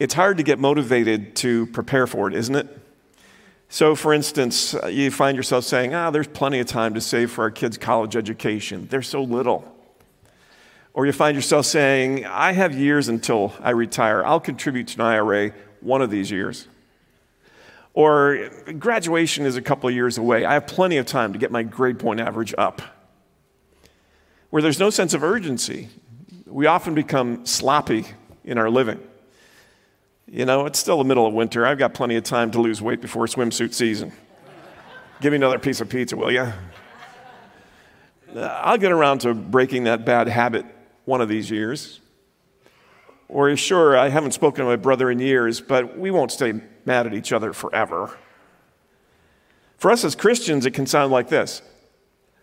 it's hard to get motivated to prepare for it, isn't it? So, for instance, uh, you find yourself saying, ah, there's plenty of time to save for our kids' college education. They're so little. Or you find yourself saying, I have years until I retire. I'll contribute to an IRA one of these years. Or graduation is a couple of years away. I have plenty of time to get my grade point average up. Where there's no sense of urgency, we often become sloppy in our living. You know, it's still the middle of winter. I've got plenty of time to lose weight before swimsuit season. Give me another piece of pizza, will you? I'll get around to breaking that bad habit one of these years. Or, sure, I haven't spoken to my brother in years, but we won't stay mad at each other forever. For us as Christians, it can sound like this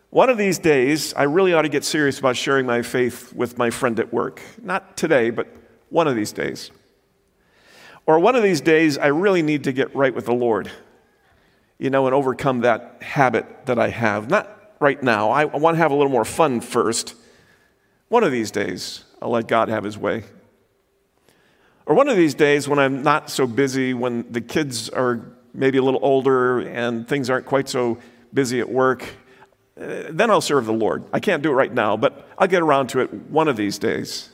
One of these days, I really ought to get serious about sharing my faith with my friend at work. Not today, but one of these days. Or one of these days, I really need to get right with the Lord, you know, and overcome that habit that I have. Not right now. I want to have a little more fun first. One of these days, I'll let God have his way. Or one of these days when I'm not so busy, when the kids are maybe a little older and things aren't quite so busy at work, uh, then I'll serve the Lord. I can't do it right now, but I'll get around to it one of these days.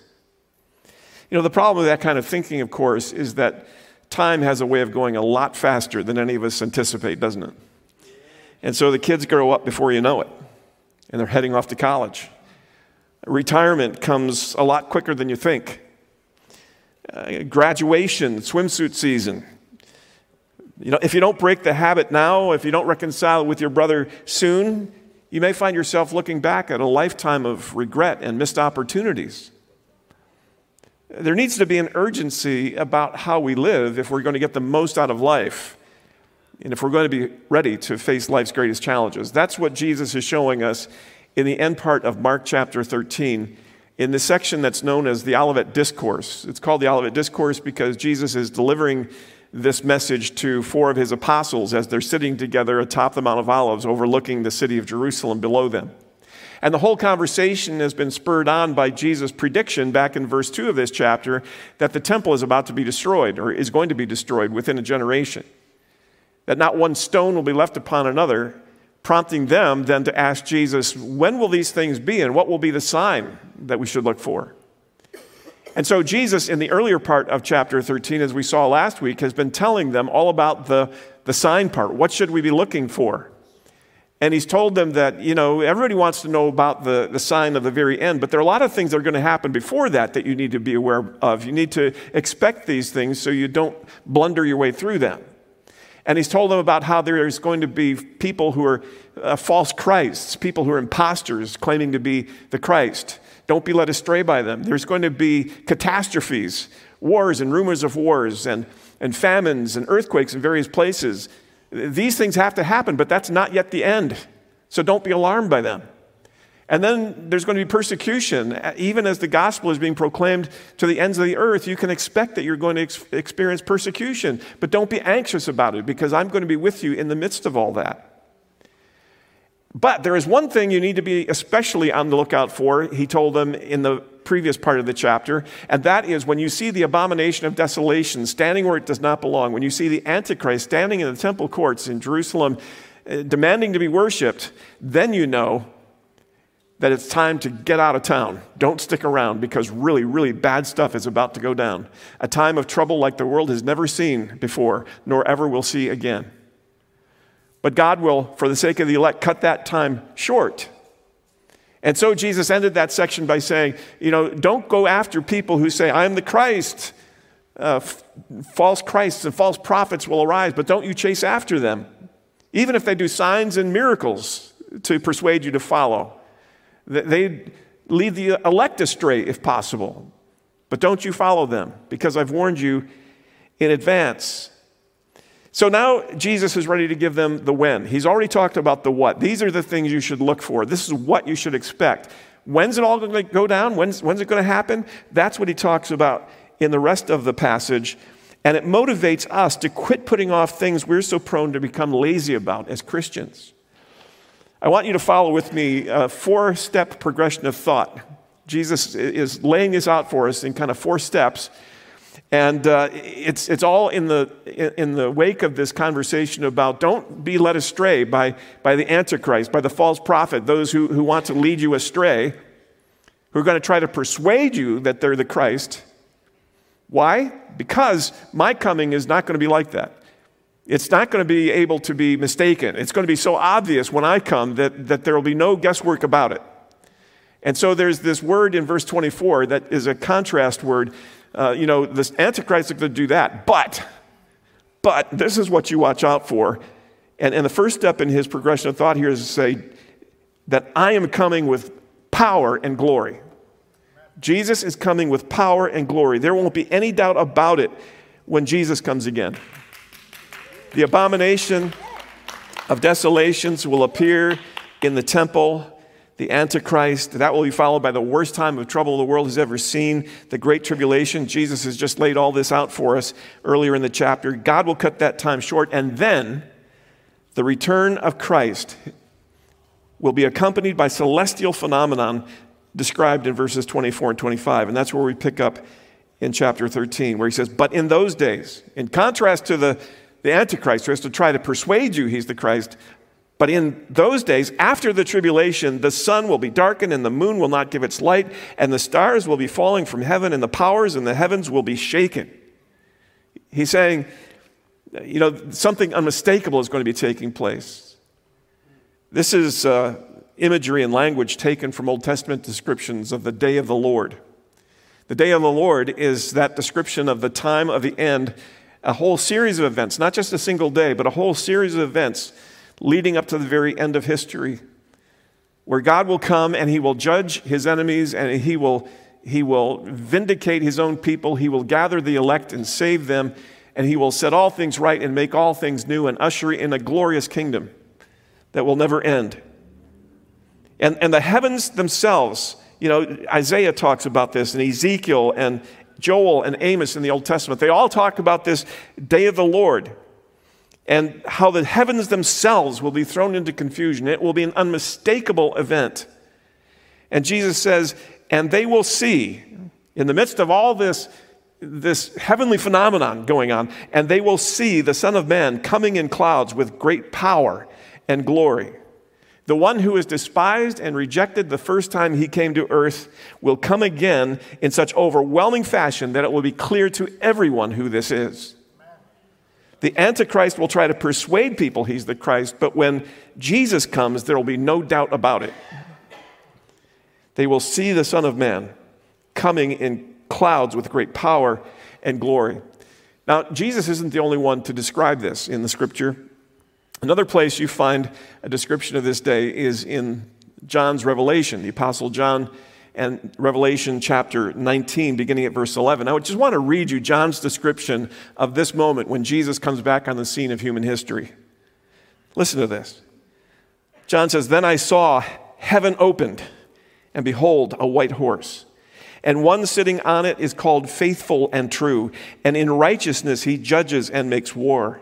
You know, the problem with that kind of thinking, of course, is that time has a way of going a lot faster than any of us anticipate, doesn't it? And so the kids grow up before you know it, and they're heading off to college. Retirement comes a lot quicker than you think uh, graduation, swimsuit season. You know, if you don't break the habit now, if you don't reconcile with your brother soon, you may find yourself looking back at a lifetime of regret and missed opportunities. There needs to be an urgency about how we live if we're going to get the most out of life and if we're going to be ready to face life's greatest challenges. That's what Jesus is showing us in the end part of Mark chapter 13 in the section that's known as the Olivet Discourse. It's called the Olivet Discourse because Jesus is delivering this message to four of his apostles as they're sitting together atop the Mount of Olives overlooking the city of Jerusalem below them. And the whole conversation has been spurred on by Jesus' prediction back in verse 2 of this chapter that the temple is about to be destroyed or is going to be destroyed within a generation. That not one stone will be left upon another, prompting them then to ask Jesus, when will these things be and what will be the sign that we should look for? And so, Jesus, in the earlier part of chapter 13, as we saw last week, has been telling them all about the, the sign part. What should we be looking for? And he's told them that, you know, everybody wants to know about the, the sign of the very end, but there are a lot of things that are going to happen before that that you need to be aware of. You need to expect these things so you don't blunder your way through them. And he's told them about how there's going to be people who are uh, false Christs, people who are imposters claiming to be the Christ. Don't be led astray by them. There's going to be catastrophes, wars and rumors of wars, and, and famines and earthquakes in various places. These things have to happen, but that's not yet the end. So don't be alarmed by them. And then there's going to be persecution. Even as the gospel is being proclaimed to the ends of the earth, you can expect that you're going to ex- experience persecution. But don't be anxious about it because I'm going to be with you in the midst of all that. But there is one thing you need to be especially on the lookout for, he told them in the previous part of the chapter, and that is when you see the abomination of desolation standing where it does not belong, when you see the Antichrist standing in the temple courts in Jerusalem uh, demanding to be worshiped, then you know that it's time to get out of town. Don't stick around because really, really bad stuff is about to go down. A time of trouble like the world has never seen before, nor ever will see again. But God will, for the sake of the elect, cut that time short. And so Jesus ended that section by saying, you know, don't go after people who say, I am the Christ. Uh, f- false Christs and false prophets will arise, but don't you chase after them, even if they do signs and miracles to persuade you to follow. They lead the elect astray if possible, but don't you follow them because I've warned you in advance. So now Jesus is ready to give them the when. He's already talked about the what. These are the things you should look for. This is what you should expect. When's it all going to go down? When's, when's it going to happen? That's what he talks about in the rest of the passage. And it motivates us to quit putting off things we're so prone to become lazy about as Christians. I want you to follow with me a four step progression of thought. Jesus is laying this out for us in kind of four steps. And uh, it's, it's all in the, in the wake of this conversation about don't be led astray by, by the Antichrist, by the false prophet, those who, who want to lead you astray, who are going to try to persuade you that they're the Christ. Why? Because my coming is not going to be like that. It's not going to be able to be mistaken. It's going to be so obvious when I come that, that there will be no guesswork about it. And so there's this word in verse 24 that is a contrast word uh, you know, this Antichrist is going to do that. But, but this is what you watch out for. And, and the first step in his progression of thought here is to say that I am coming with power and glory. Jesus is coming with power and glory. There won't be any doubt about it when Jesus comes again. The abomination of desolations will appear in the temple the Antichrist. That will be followed by the worst time of trouble the world has ever seen, the Great Tribulation. Jesus has just laid all this out for us earlier in the chapter. God will cut that time short, and then the return of Christ will be accompanied by celestial phenomenon described in verses 24 and 25. And that's where we pick up in chapter 13, where he says, But in those days, in contrast to the, the Antichrist, who has to try to persuade you he's the Christ, but in those days, after the tribulation, the sun will be darkened and the moon will not give its light, and the stars will be falling from heaven, and the powers in the heavens will be shaken. He's saying, you know, something unmistakable is going to be taking place. This is uh, imagery and language taken from Old Testament descriptions of the day of the Lord. The day of the Lord is that description of the time of the end, a whole series of events, not just a single day, but a whole series of events leading up to the very end of history, where God will come and he will judge his enemies and he will, he will vindicate his own people. He will gather the elect and save them, and he will set all things right and make all things new and usher in a glorious kingdom that will never end. And, and the heavens themselves, you know, Isaiah talks about this, and Ezekiel and Joel and Amos in the Old Testament, they all talk about this day of the Lord and how the heavens themselves will be thrown into confusion. It will be an unmistakable event. And Jesus says, and they will see, in the midst of all this, this heavenly phenomenon going on, and they will see the Son of Man coming in clouds with great power and glory. The one who is despised and rejected the first time he came to earth will come again in such overwhelming fashion that it will be clear to everyone who this is. The Antichrist will try to persuade people he's the Christ, but when Jesus comes, there will be no doubt about it. They will see the Son of Man coming in clouds with great power and glory. Now, Jesus isn't the only one to describe this in the scripture. Another place you find a description of this day is in John's Revelation. The Apostle John and Revelation chapter 19, beginning at verse 11. I just want to read you John's description of this moment when Jesus comes back on the scene of human history. Listen to this. John says, Then I saw heaven opened, and behold, a white horse. And one sitting on it is called faithful and true, and in righteousness he judges and makes war.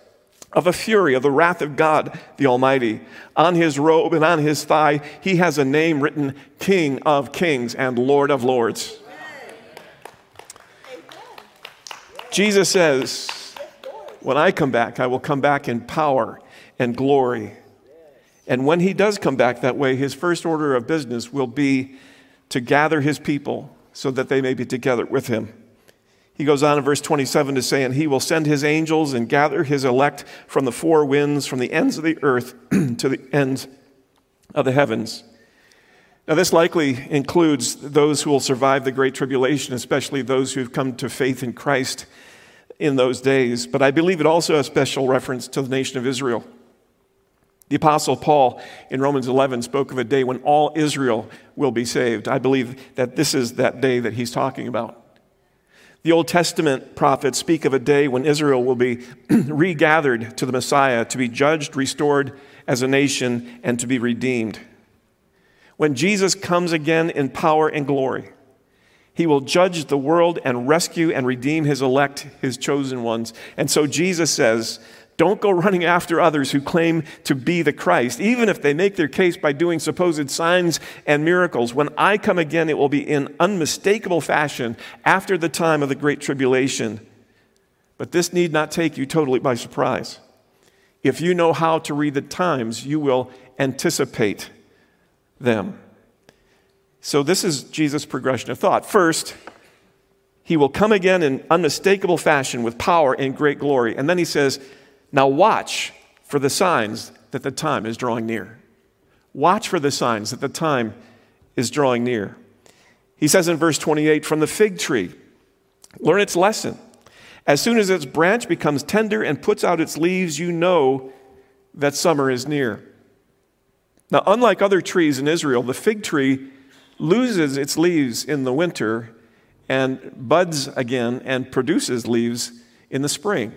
of a fury of the wrath of God the Almighty. On his robe and on his thigh, he has a name written King of Kings and Lord of Lords. Jesus says, When I come back, I will come back in power and glory. And when he does come back that way, his first order of business will be to gather his people so that they may be together with him. He goes on in verse 27 to say, And he will send his angels and gather his elect from the four winds, from the ends of the earth to the ends of the heavens. Now, this likely includes those who will survive the Great Tribulation, especially those who have come to faith in Christ in those days. But I believe it also has special reference to the nation of Israel. The Apostle Paul in Romans 11 spoke of a day when all Israel will be saved. I believe that this is that day that he's talking about. The Old Testament prophets speak of a day when Israel will be regathered to the Messiah to be judged, restored as a nation, and to be redeemed. When Jesus comes again in power and glory, he will judge the world and rescue and redeem his elect, his chosen ones. And so Jesus says, don't go running after others who claim to be the Christ, even if they make their case by doing supposed signs and miracles. When I come again, it will be in unmistakable fashion after the time of the Great Tribulation. But this need not take you totally by surprise. If you know how to read the times, you will anticipate them. So, this is Jesus' progression of thought. First, he will come again in unmistakable fashion with power and great glory. And then he says, now watch for the signs that the time is drawing near. Watch for the signs that the time is drawing near. He says in verse 28 from the fig tree, learn its lesson. As soon as its branch becomes tender and puts out its leaves, you know that summer is near. Now, unlike other trees in Israel, the fig tree loses its leaves in the winter and buds again and produces leaves in the spring.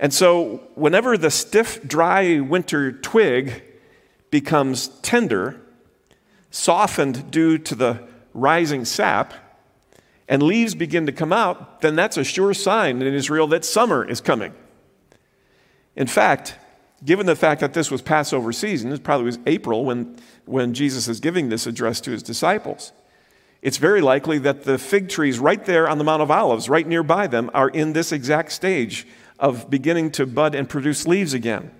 And so, whenever the stiff, dry winter twig becomes tender, softened due to the rising sap, and leaves begin to come out, then that's a sure sign in Israel that summer is coming. In fact, given the fact that this was Passover season, it probably was April when, when Jesus is giving this address to his disciples, it's very likely that the fig trees right there on the Mount of Olives, right nearby them, are in this exact stage of beginning to bud and produce leaves again.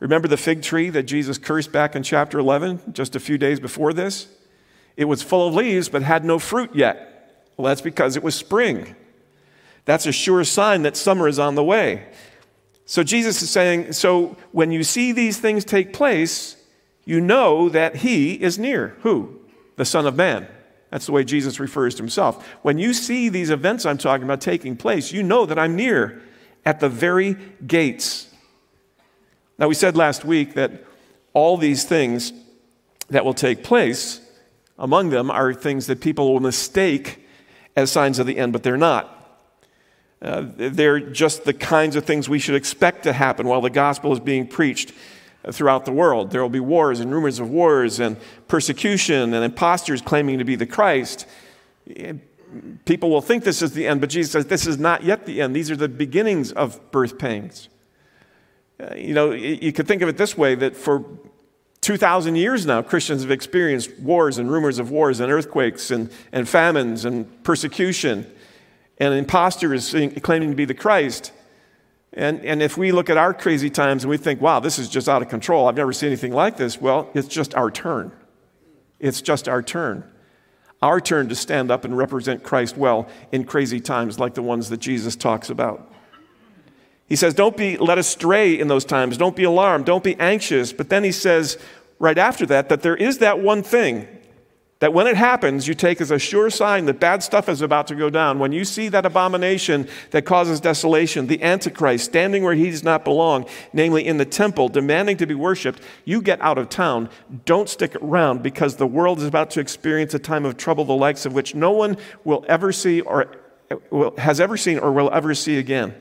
Remember the fig tree that Jesus cursed back in chapter 11, just a few days before this? It was full of leaves but had no fruit yet. Well, that's because it was spring. That's a sure sign that summer is on the way. So Jesus is saying, so when you see these things take place, you know that he is near. Who? The Son of Man. That's the way Jesus refers to himself. When you see these events I'm talking about taking place, you know that I'm near at the very gates. Now, we said last week that all these things that will take place, among them are things that people will mistake as signs of the end, but they're not. Uh, they're just the kinds of things we should expect to happen while the gospel is being preached throughout the world. There will be wars and rumors of wars and persecution and impostors claiming to be the Christ people will think this is the end, but Jesus says this is not yet the end. These are the beginnings of birth pangs. Uh, you know, you could think of it this way that for 2,000 years now, Christians have experienced wars and rumors of wars and earthquakes and, and famines and persecution and imposters claiming to be the Christ. And, and if we look at our crazy times and we think, wow, this is just out of control, I've never seen anything like this, well, it's just our turn. It's just our turn our turn to stand up and represent Christ well in crazy times like the ones that Jesus talks about. He says, Don't be led astray in those times. Don't be alarmed. Don't be anxious. But then he says, right after that, that there is that one thing that when it happens, you take as a sure sign that bad stuff is about to go down. When you see that abomination that causes desolation, the Antichrist standing where he does not belong, namely in the temple, demanding to be worshiped, you get out of town. Don't stick around because the world is about to experience a time of trouble, the likes of which no one will ever see or has ever seen or will ever see again.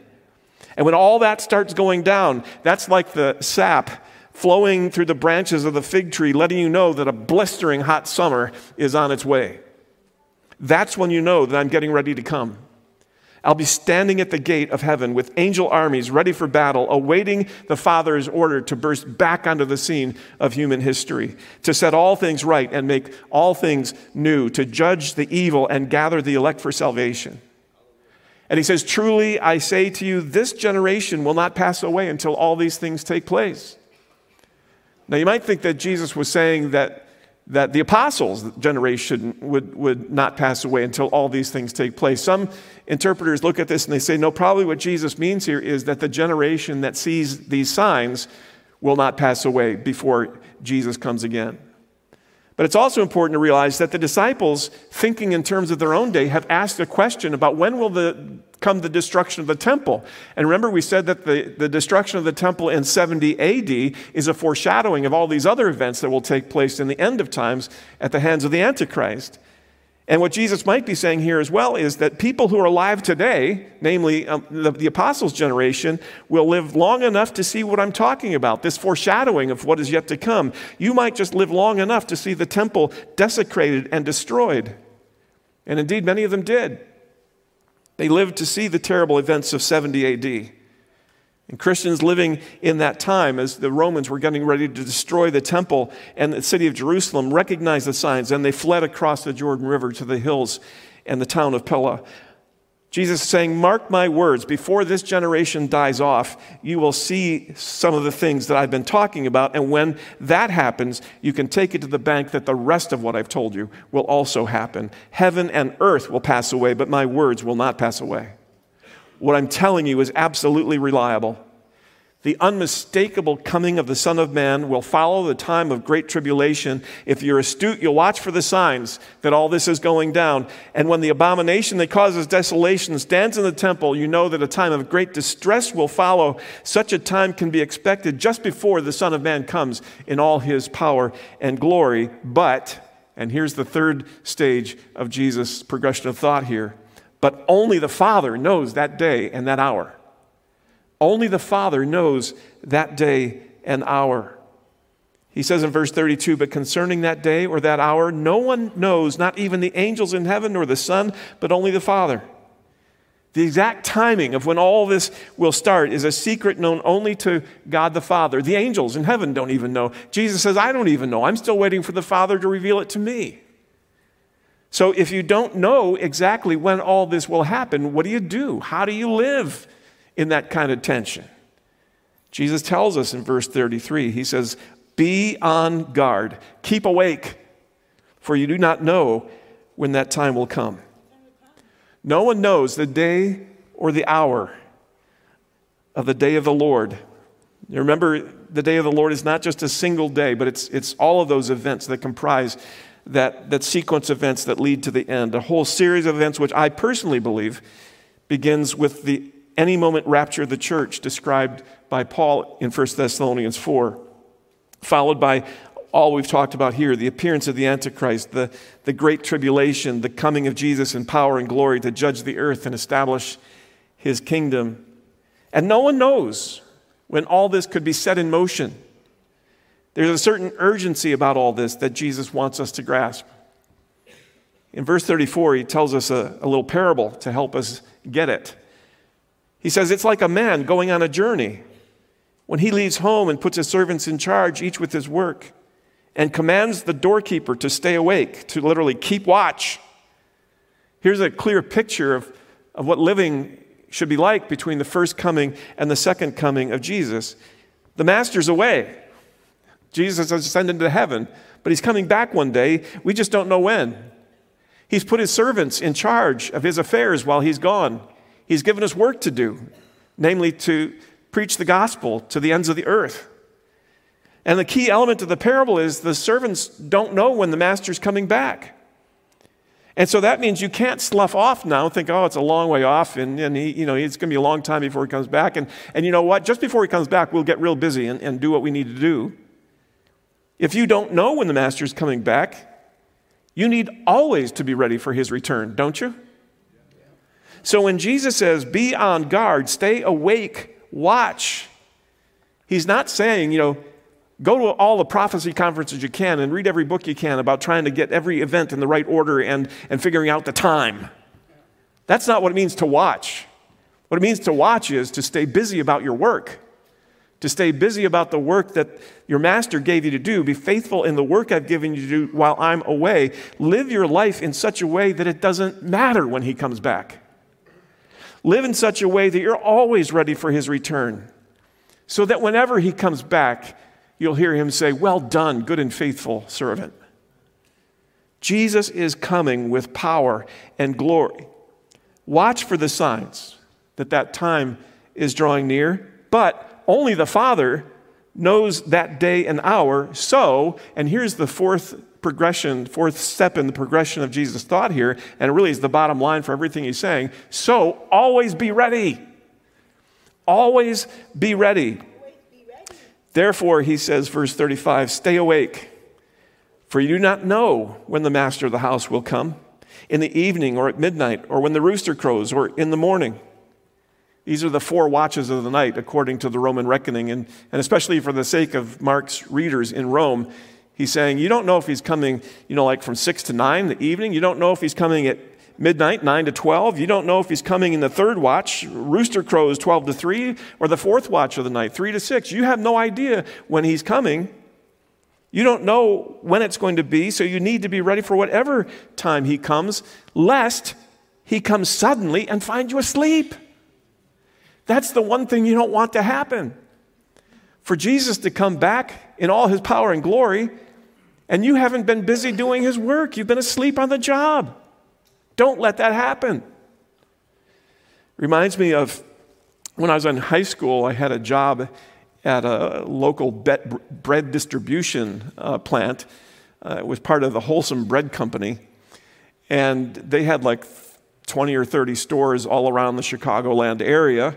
And when all that starts going down, that's like the sap flowing through the branches of the fig tree, letting you know that a blistering hot summer is on its way. That's when you know that I'm getting ready to come. I'll be standing at the gate of heaven with angel armies ready for battle, awaiting the Father's order to burst back onto the scene of human history, to set all things right and make all things new, to judge the evil and gather the elect for salvation. And he says, Truly, I say to you, this generation will not pass away until all these things take place. Now, you might think that Jesus was saying that that the apostles' generation would, would not pass away until all these things take place. Some interpreters look at this and they say, no, probably what Jesus means here is that the generation that sees these signs will not pass away before Jesus comes again. But it's also important to realize that the disciples, thinking in terms of their own day, have asked a question about when will the, come the destruction of the temple. And remember, we said that the, the destruction of the temple in 70 AD is a foreshadowing of all these other events that will take place in the end of times at the hands of the Antichrist. And what Jesus might be saying here as well is that people who are alive today, namely um, the, the, apostles' generation, will live long enough to see what I'm talking about, this foreshadowing of what is yet to come. You might just live long enough to see the temple desecrated and destroyed. And indeed, many of them did. They lived to see the terrible events of 70 AD. And Christians living in that time, as the Romans were getting ready to destroy the temple and the city of Jerusalem, recognized the signs and they fled across the Jordan River to the hills and the town of Pella. Jesus is saying, Mark my words, before this generation dies off, you will see some of the things that I've been talking about. And when that happens, you can take it to the bank that the rest of what I've told you will also happen. Heaven and earth will pass away, but my words will not pass away what I'm telling you is absolutely reliable. The unmistakable coming of the Son of Man will follow the time of great tribulation. If you're astute, you'll watch for the signs that all this is going down. And when the abomination that causes desolation stands in the temple, you know that a time of great distress will follow. Such a time can be expected just before the Son of Man comes in all his power and glory. But, and here's the third stage of Jesus' progression of thought here but only the Father knows that day and that hour. Only the Father knows that day and hour. He says in verse 32 But concerning that day or that hour, no one knows, not even the angels in heaven nor the Son, but only the Father. The exact timing of when all this will start is a secret known only to God the Father. The angels in heaven don't even know. Jesus says, I don't even know. I'm still waiting for the Father to reveal it to me. So if you don't know exactly when all this will happen, what do you do? How do you live in that kind of tension? Jesus tells us in verse 33, he says, Be on guard, keep awake, for you do not know when that time will come. No one knows the day or the hour of the day of the Lord. You remember, the day of the Lord is not just a single day, but it's, it's all of those events that comprise that, that sequence of events that lead to the end. A whole series of events, which I personally believe begins with the any moment rapture of the church described by Paul in 1 Thessalonians 4, followed by all we've talked about here the appearance of the Antichrist, the, the great tribulation, the coming of Jesus in power and glory to judge the earth and establish his kingdom. And no one knows when all this could be set in motion. There's a certain urgency about all this that Jesus wants us to grasp. In verse 34, he tells us a, a little parable to help us get it. He says, It's like a man going on a journey. When he leaves home and puts his servants in charge, each with his work, and commands the doorkeeper to stay awake, to literally keep watch. Here's a clear picture of, of what living should be like between the first coming and the second coming of Jesus. The master's away. Jesus has ascended to heaven, but he's coming back one day. We just don't know when. He's put his servants in charge of his affairs while he's gone. He's given us work to do, namely to preach the gospel to the ends of the earth. And the key element of the parable is the servants don't know when the master's coming back. And so that means you can't slough off now and think, oh, it's a long way off, and, and he, you know, it's going to be a long time before he comes back. And, and you know what? Just before he comes back, we'll get real busy and, and do what we need to do. If you don't know when the master is coming back, you need always to be ready for his return, don't you? So when Jesus says, be on guard, stay awake, watch, he's not saying, you know, go to all the prophecy conferences you can and read every book you can about trying to get every event in the right order and, and figuring out the time. That's not what it means to watch. What it means to watch is to stay busy about your work, to stay busy about the work that your master gave you to do. Be faithful in the work I've given you to do while I'm away. Live your life in such a way that it doesn't matter when he comes back. Live in such a way that you're always ready for his return, so that whenever he comes back, you'll hear him say, Well done, good and faithful servant. Jesus is coming with power and glory. Watch for the signs that that time is drawing near, but only the Father knows that day and hour. So, and here's the fourth progression, fourth step in the progression of Jesus' thought here, and it really is the bottom line for everything he's saying. So, always be ready. Always be ready. Therefore, he says, verse 35, stay awake, for you do not know when the master of the house will come in the evening or at midnight or when the rooster crows or in the morning these are the four watches of the night, according to the Roman reckoning. And, and especially for the sake of Mark's readers in Rome, he's saying, You don't know if he's coming, you know, like from 6 to 9 in the evening. You don't know if he's coming at midnight, 9 to 12. You don't know if he's coming in the third watch, rooster crows 12 to 3, or the fourth watch of the night, 3 to 6. You have no idea when he's coming. You don't know when it's going to be, so you need to be ready for whatever time he comes, lest he comes suddenly and find you asleep. That's the one thing you don't want to happen. For Jesus to come back in all his power and glory, and you haven't been busy doing his work. You've been asleep on the job. Don't let that happen. Reminds me of when I was in high school, I had a job at a local bread distribution uh, plant. Uh, it was part of the Wholesome Bread Company. And they had like 20 or 30 stores all around the Chicagoland area.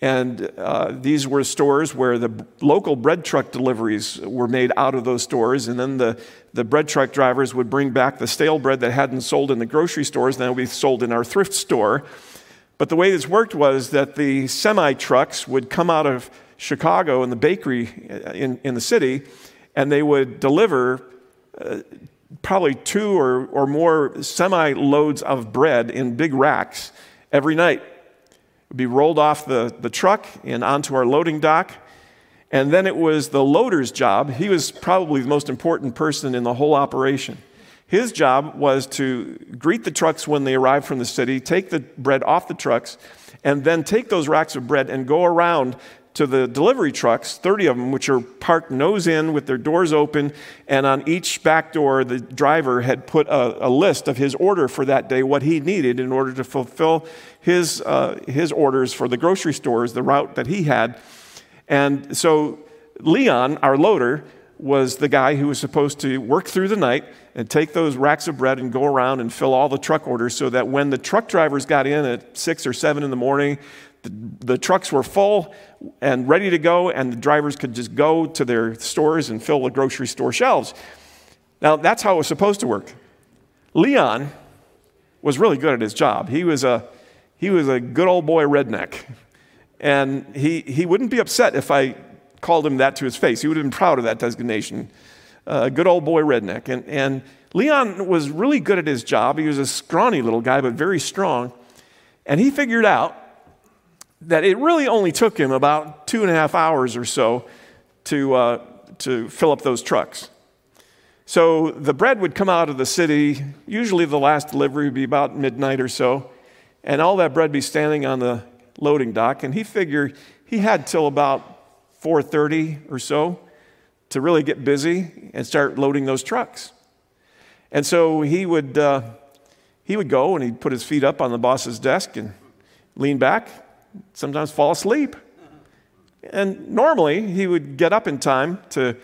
And uh, these were stores where the local bread truck deliveries were made out of those stores. And then the, the bread truck drivers would bring back the stale bread that hadn't sold in the grocery stores, and that would be sold in our thrift store. But the way this worked was that the semi trucks would come out of Chicago in the bakery uh, in, in the city, and they would deliver uh, probably two or, or more semi loads of bread in big racks every night be rolled off the, the truck and onto our loading dock. And then it was the loader's job. He was probably the most important person in the whole operation. His job was to greet the trucks when they arrived from the city, take the bread off the trucks, and then take those racks of bread and go around to the delivery trucks, 30 of them, which are parked nose in with their doors open. And on each back door, the driver had put a, a list of his order for that day, what he needed in order to fulfill his, uh, his orders for the grocery stores, the route that he had. And so Leon, our loader, was the guy who was supposed to work through the night and take those racks of bread and go around and fill all the truck orders so that when the truck drivers got in at six or seven in the morning, the, the, trucks were full and ready to go, and the drivers could just go to their stores and fill the grocery store shelves. Now, that's how it was supposed to work. Leon was really good at his job. He was a, he was a good old boy redneck. And he, he wouldn't be upset if I called him that to his face. He would have been proud of that designation. Uh, good old boy redneck. And, and Leon was really good at his job. He was a scrawny little guy, but very strong. And he figured out that it really only took him about two and a half hours or so to, uh, to fill up those trucks. So the bread would come out of the city, usually the last delivery would be about midnight or so, and all that bread be standing on the loading dock. And he figured he had till about 4:30 or so to really get busy and start loading those trucks. And so he would uh, he would go and he'd put his feet up on the boss's desk and lean back sometimes fall asleep. And normally he would get up in time to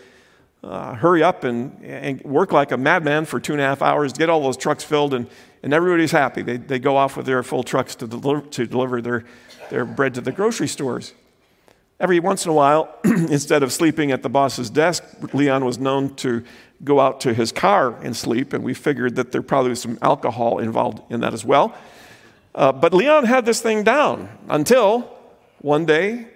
uh, hurry up and, and work like a madman for two and a half hours, get all those trucks filled, and, and everybody's happy. They, they go off with their full trucks to deliver, to deliver their, their bread to the grocery stores. Every once in a while, instead of sleeping at the boss's desk, Leon was known to go out to his car and sleep, and we figured that there probably was some alcohol involved in that as well. Uh, but Leon had this thing down until one day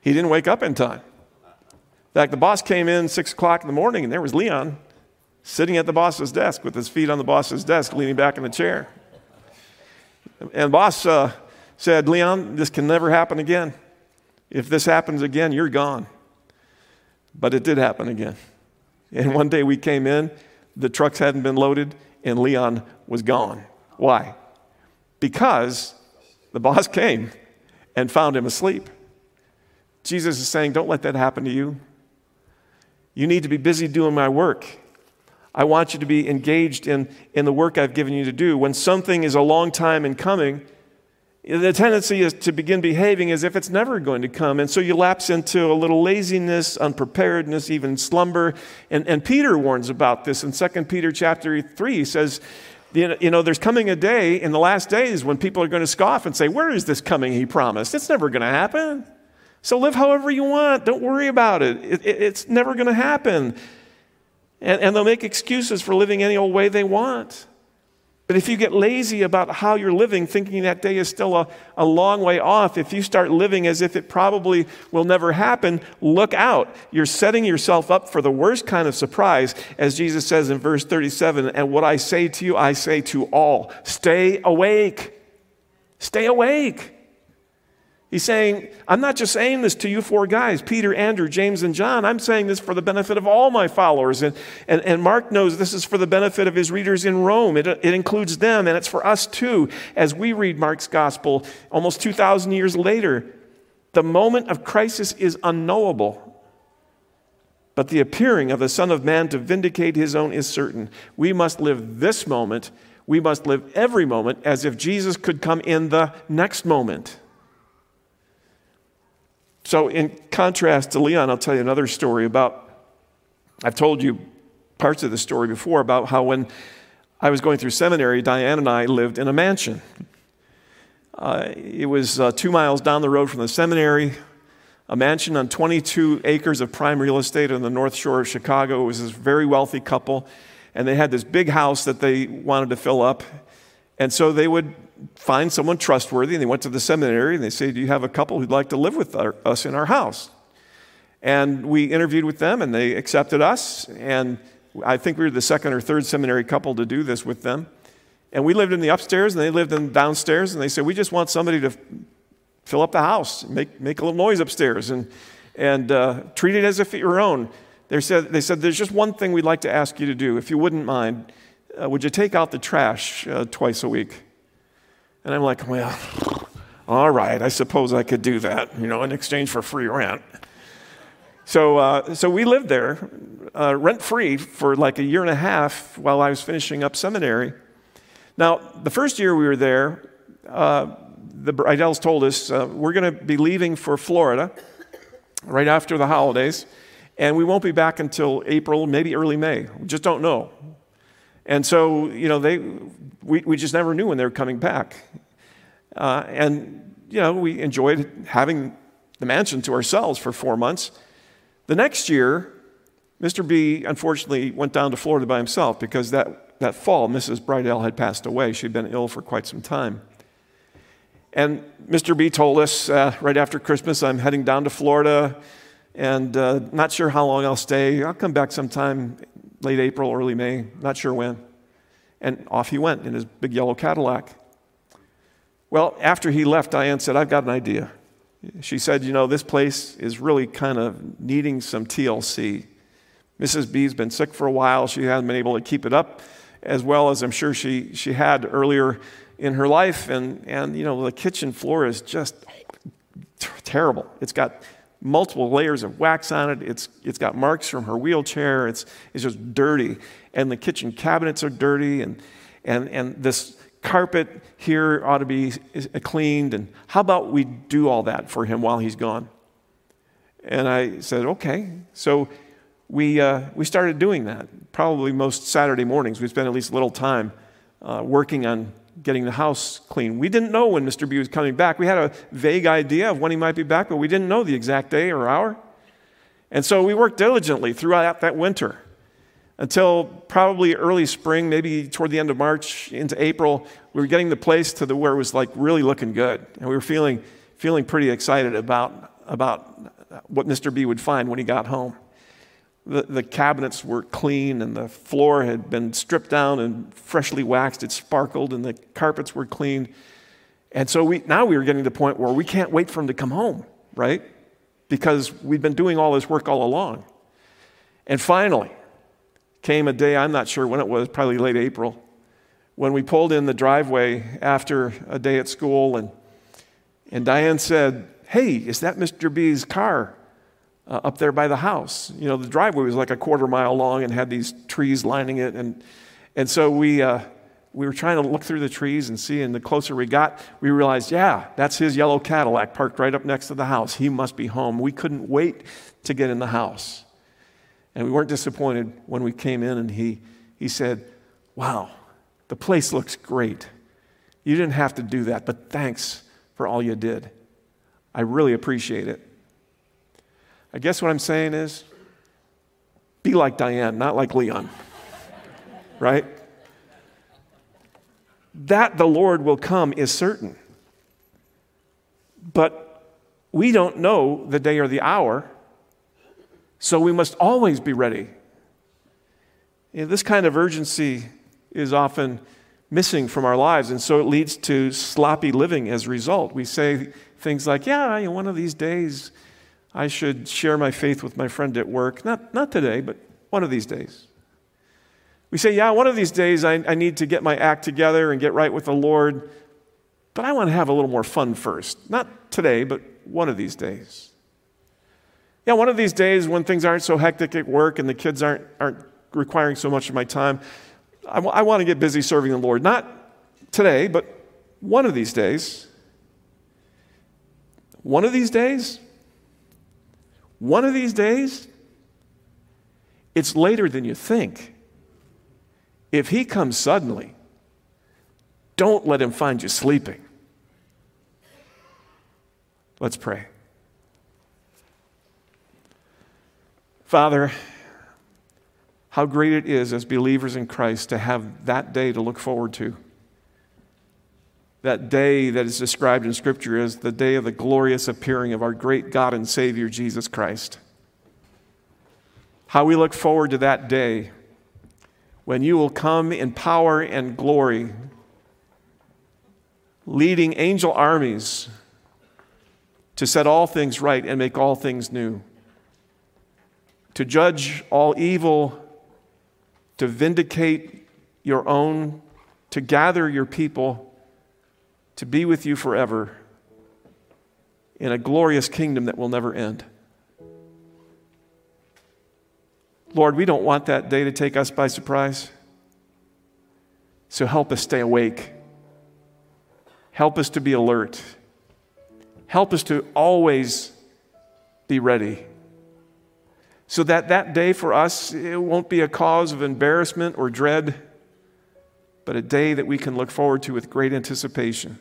he didn't wake up in time. In fact, the boss came in six o'clock in the morning and there was Leon sitting at the boss's desk with his feet on the boss's desk, leaning back in the chair. And the boss uh, said, Leon, this can never happen again. If this happens again, you're gone. But it did happen again. And one day we came in, the trucks hadn't been loaded, and Leon was gone. Why? Because the boss came and found him asleep. Jesus is saying, Don't let that happen to you. You need to be busy doing my work. I want you to be engaged in, in the work I've given you to do. When something is a long time in coming, the tendency is to begin behaving as if it's never going to come. And so you lapse into a little laziness, unpreparedness, even slumber. And, and Peter warns about this in 2 Peter chapter 3. He says, you know, there's coming a day in the last days when people are going to scoff and say, Where is this coming he promised? It's never going to happen. So live however you want. Don't worry about it. it, it it's never going to happen. And, and they'll make excuses for living any old way they want. But if you get lazy about how you're living, thinking that day is still a, a long way off, if you start living as if it probably will never happen, look out. You're setting yourself up for the worst kind of surprise, as Jesus says in verse 37 And what I say to you, I say to all stay awake. Stay awake. He's saying, I'm not just saying this to you four guys, Peter, Andrew, James, and John. I'm saying this for the benefit of all my followers. And, and, and Mark knows this is for the benefit of his readers in Rome. It, it includes them, and it's for us too, as we read Mark's gospel almost 2,000 years later. The moment of crisis is unknowable. But the appearing of the Son of Man to vindicate his own is certain. We must live this moment. We must live every moment as if Jesus could come in the next moment. So, in contrast to Leon, I'll tell you another story about. I've told you parts of the story before about how when I was going through seminary, Diane and I lived in a mansion. Uh, it was uh, two miles down the road from the seminary, a mansion on 22 acres of prime real estate on the north shore of Chicago. It was this very wealthy couple, and they had this big house that they wanted to fill up. And so they would find someone trustworthy, and they went to the seminary and they say, Do you have a couple who'd like to live with our, us in our house? And we interviewed with them, and they accepted us. And I think we were the second or third seminary couple to do this with them. And we lived in the upstairs, and they lived in the downstairs. And they said, We just want somebody to fill up the house, make, make a little noise upstairs, and, and uh, treat it as if it your own. They said, they said, There's just one thing we'd like to ask you to do, if you wouldn't mind. Uh, would you take out the trash uh, twice a week? And I'm like, well, all right, I suppose I could do that, you know, in exchange for free rent. So, uh, so we lived there uh, rent free for like a year and a half while I was finishing up seminary. Now, the first year we were there, uh, the Bridels told us uh, we're going to be leaving for Florida right after the holidays, and we won't be back until April, maybe early May. We just don't know. And so, you know, they, we, we just never knew when they were coming back. Uh, and, you know, we enjoyed having the mansion to ourselves for four months. The next year, Mr. B unfortunately went down to Florida by himself because that, that fall, Mrs. Bridell had passed away. She'd been ill for quite some time. And Mr. B told us uh, right after Christmas, I'm heading down to Florida and uh, not sure how long I'll stay. I'll come back sometime late April, early May, not sure when. And off he went in his big yellow Cadillac. Well, after he left, Diane said, I've got an idea. She said, You know, this place is really kind of needing some TLC. Mrs. B's been sick for a while. She hasn't been able to keep it up as well as I'm sure she, she had earlier in her life. And, and, you know, the kitchen floor is just terrible. It's got multiple layers of wax on it. It's, it's got marks from her wheelchair. It's, it's just dirty. And the kitchen cabinets are dirty. And, and, and this carpet here ought to be cleaned. And how about we do all that for him while he's gone? And I said, okay. So we, uh, we started doing that. Probably most Saturday mornings, we spent at least a little time uh, working on getting the house clean. We didn't know when Mr. B was coming back. We had a vague idea of when he might be back, but we didn't know the exact day or hour. And so we worked diligently throughout that winter. until probably early spring, maybe toward the end of March into April, we were getting the place to the where it was like really looking good. And we were feeling, feeling pretty excited about, about what Mr. B would find when he got home. The, the cabinets were clean and the floor had been stripped down and freshly waxed. It sparkled and the carpets were clean. And so we, now we were getting to the point where we can't wait for him to come home, right? Because we've been doing all this work all along. And finally, came a day, I'm not sure when it was, probably late April, when we pulled in the driveway after a day at school, and, and Diane said, Hey, is that Mr. B's car uh, up there by the house? You know, the driveway was like a quarter mile long and had these trees lining it. And, and so we, uh, we were trying to look through the trees and see, and the closer we got, we realized, yeah, that's his yellow Cadillac parked right up next to the house. He must be home. We couldn't wait to get in the house. And we weren't disappointed when we came in and he, he said, Wow, the place looks great. You didn't have to do that, but thanks for all you did. I really appreciate it. I guess what I'm saying is be like Diane, not like Leon. right? That the Lord will come is certain. But we don't know the day or the hour. So we must always be ready. You know, this kind of urgency is often missing from our lives, and so it leads to sloppy living as a result. We say things like, Yeah, one of these days I should share my faith with my friend at work. Not, not today, but one of these days. We say, Yeah, one of these days I, I need to get my act together and get right with the Lord, but I want to have a little more fun first. Not today, but one of these days. Yeah, one of these days when things aren't so hectic at work and the kids aren't, aren't requiring so much of my time, I, w- I want to get busy serving the Lord. Not today, but one of these days. One of these days? One of these days? It's later than you think. If he comes suddenly, don't let him find you sleeping. Let's pray. Father, how great it is as believers in Christ to have that day to look forward to. That day that is described in Scripture as the day of the glorious appearing of our great God and Savior, Jesus Christ. How we look forward to that day when you will come in power and glory, leading angel armies to set all things right and make all things new to judge all evil, to vindicate your own, to gather your people, to be with you forever in a glorious kingdom that will never end. Lord, we don't want that day to take us by surprise. So help us stay awake. Help us to be alert. Help us to always be ready so that that day for us, it won't be a cause of embarrassment or dread, but a day that we can look forward to with great anticipation.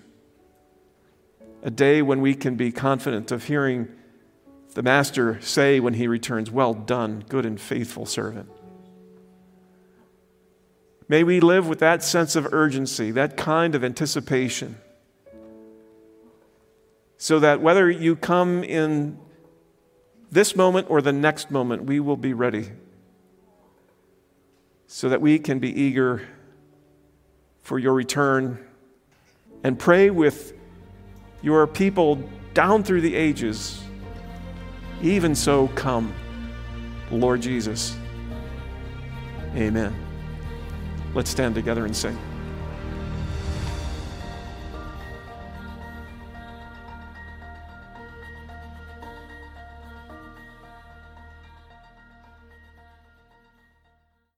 A day when we can be confident of hearing the Master say when he returns, Well done, good and faithful servant. May we live with that sense of urgency, that kind of anticipation, so that whether you come in this moment or the next moment, we will be ready so that we can be eager for your return and pray with your people down through the ages. Even so, come, Lord Jesus. Amen. Let's stand together and sing.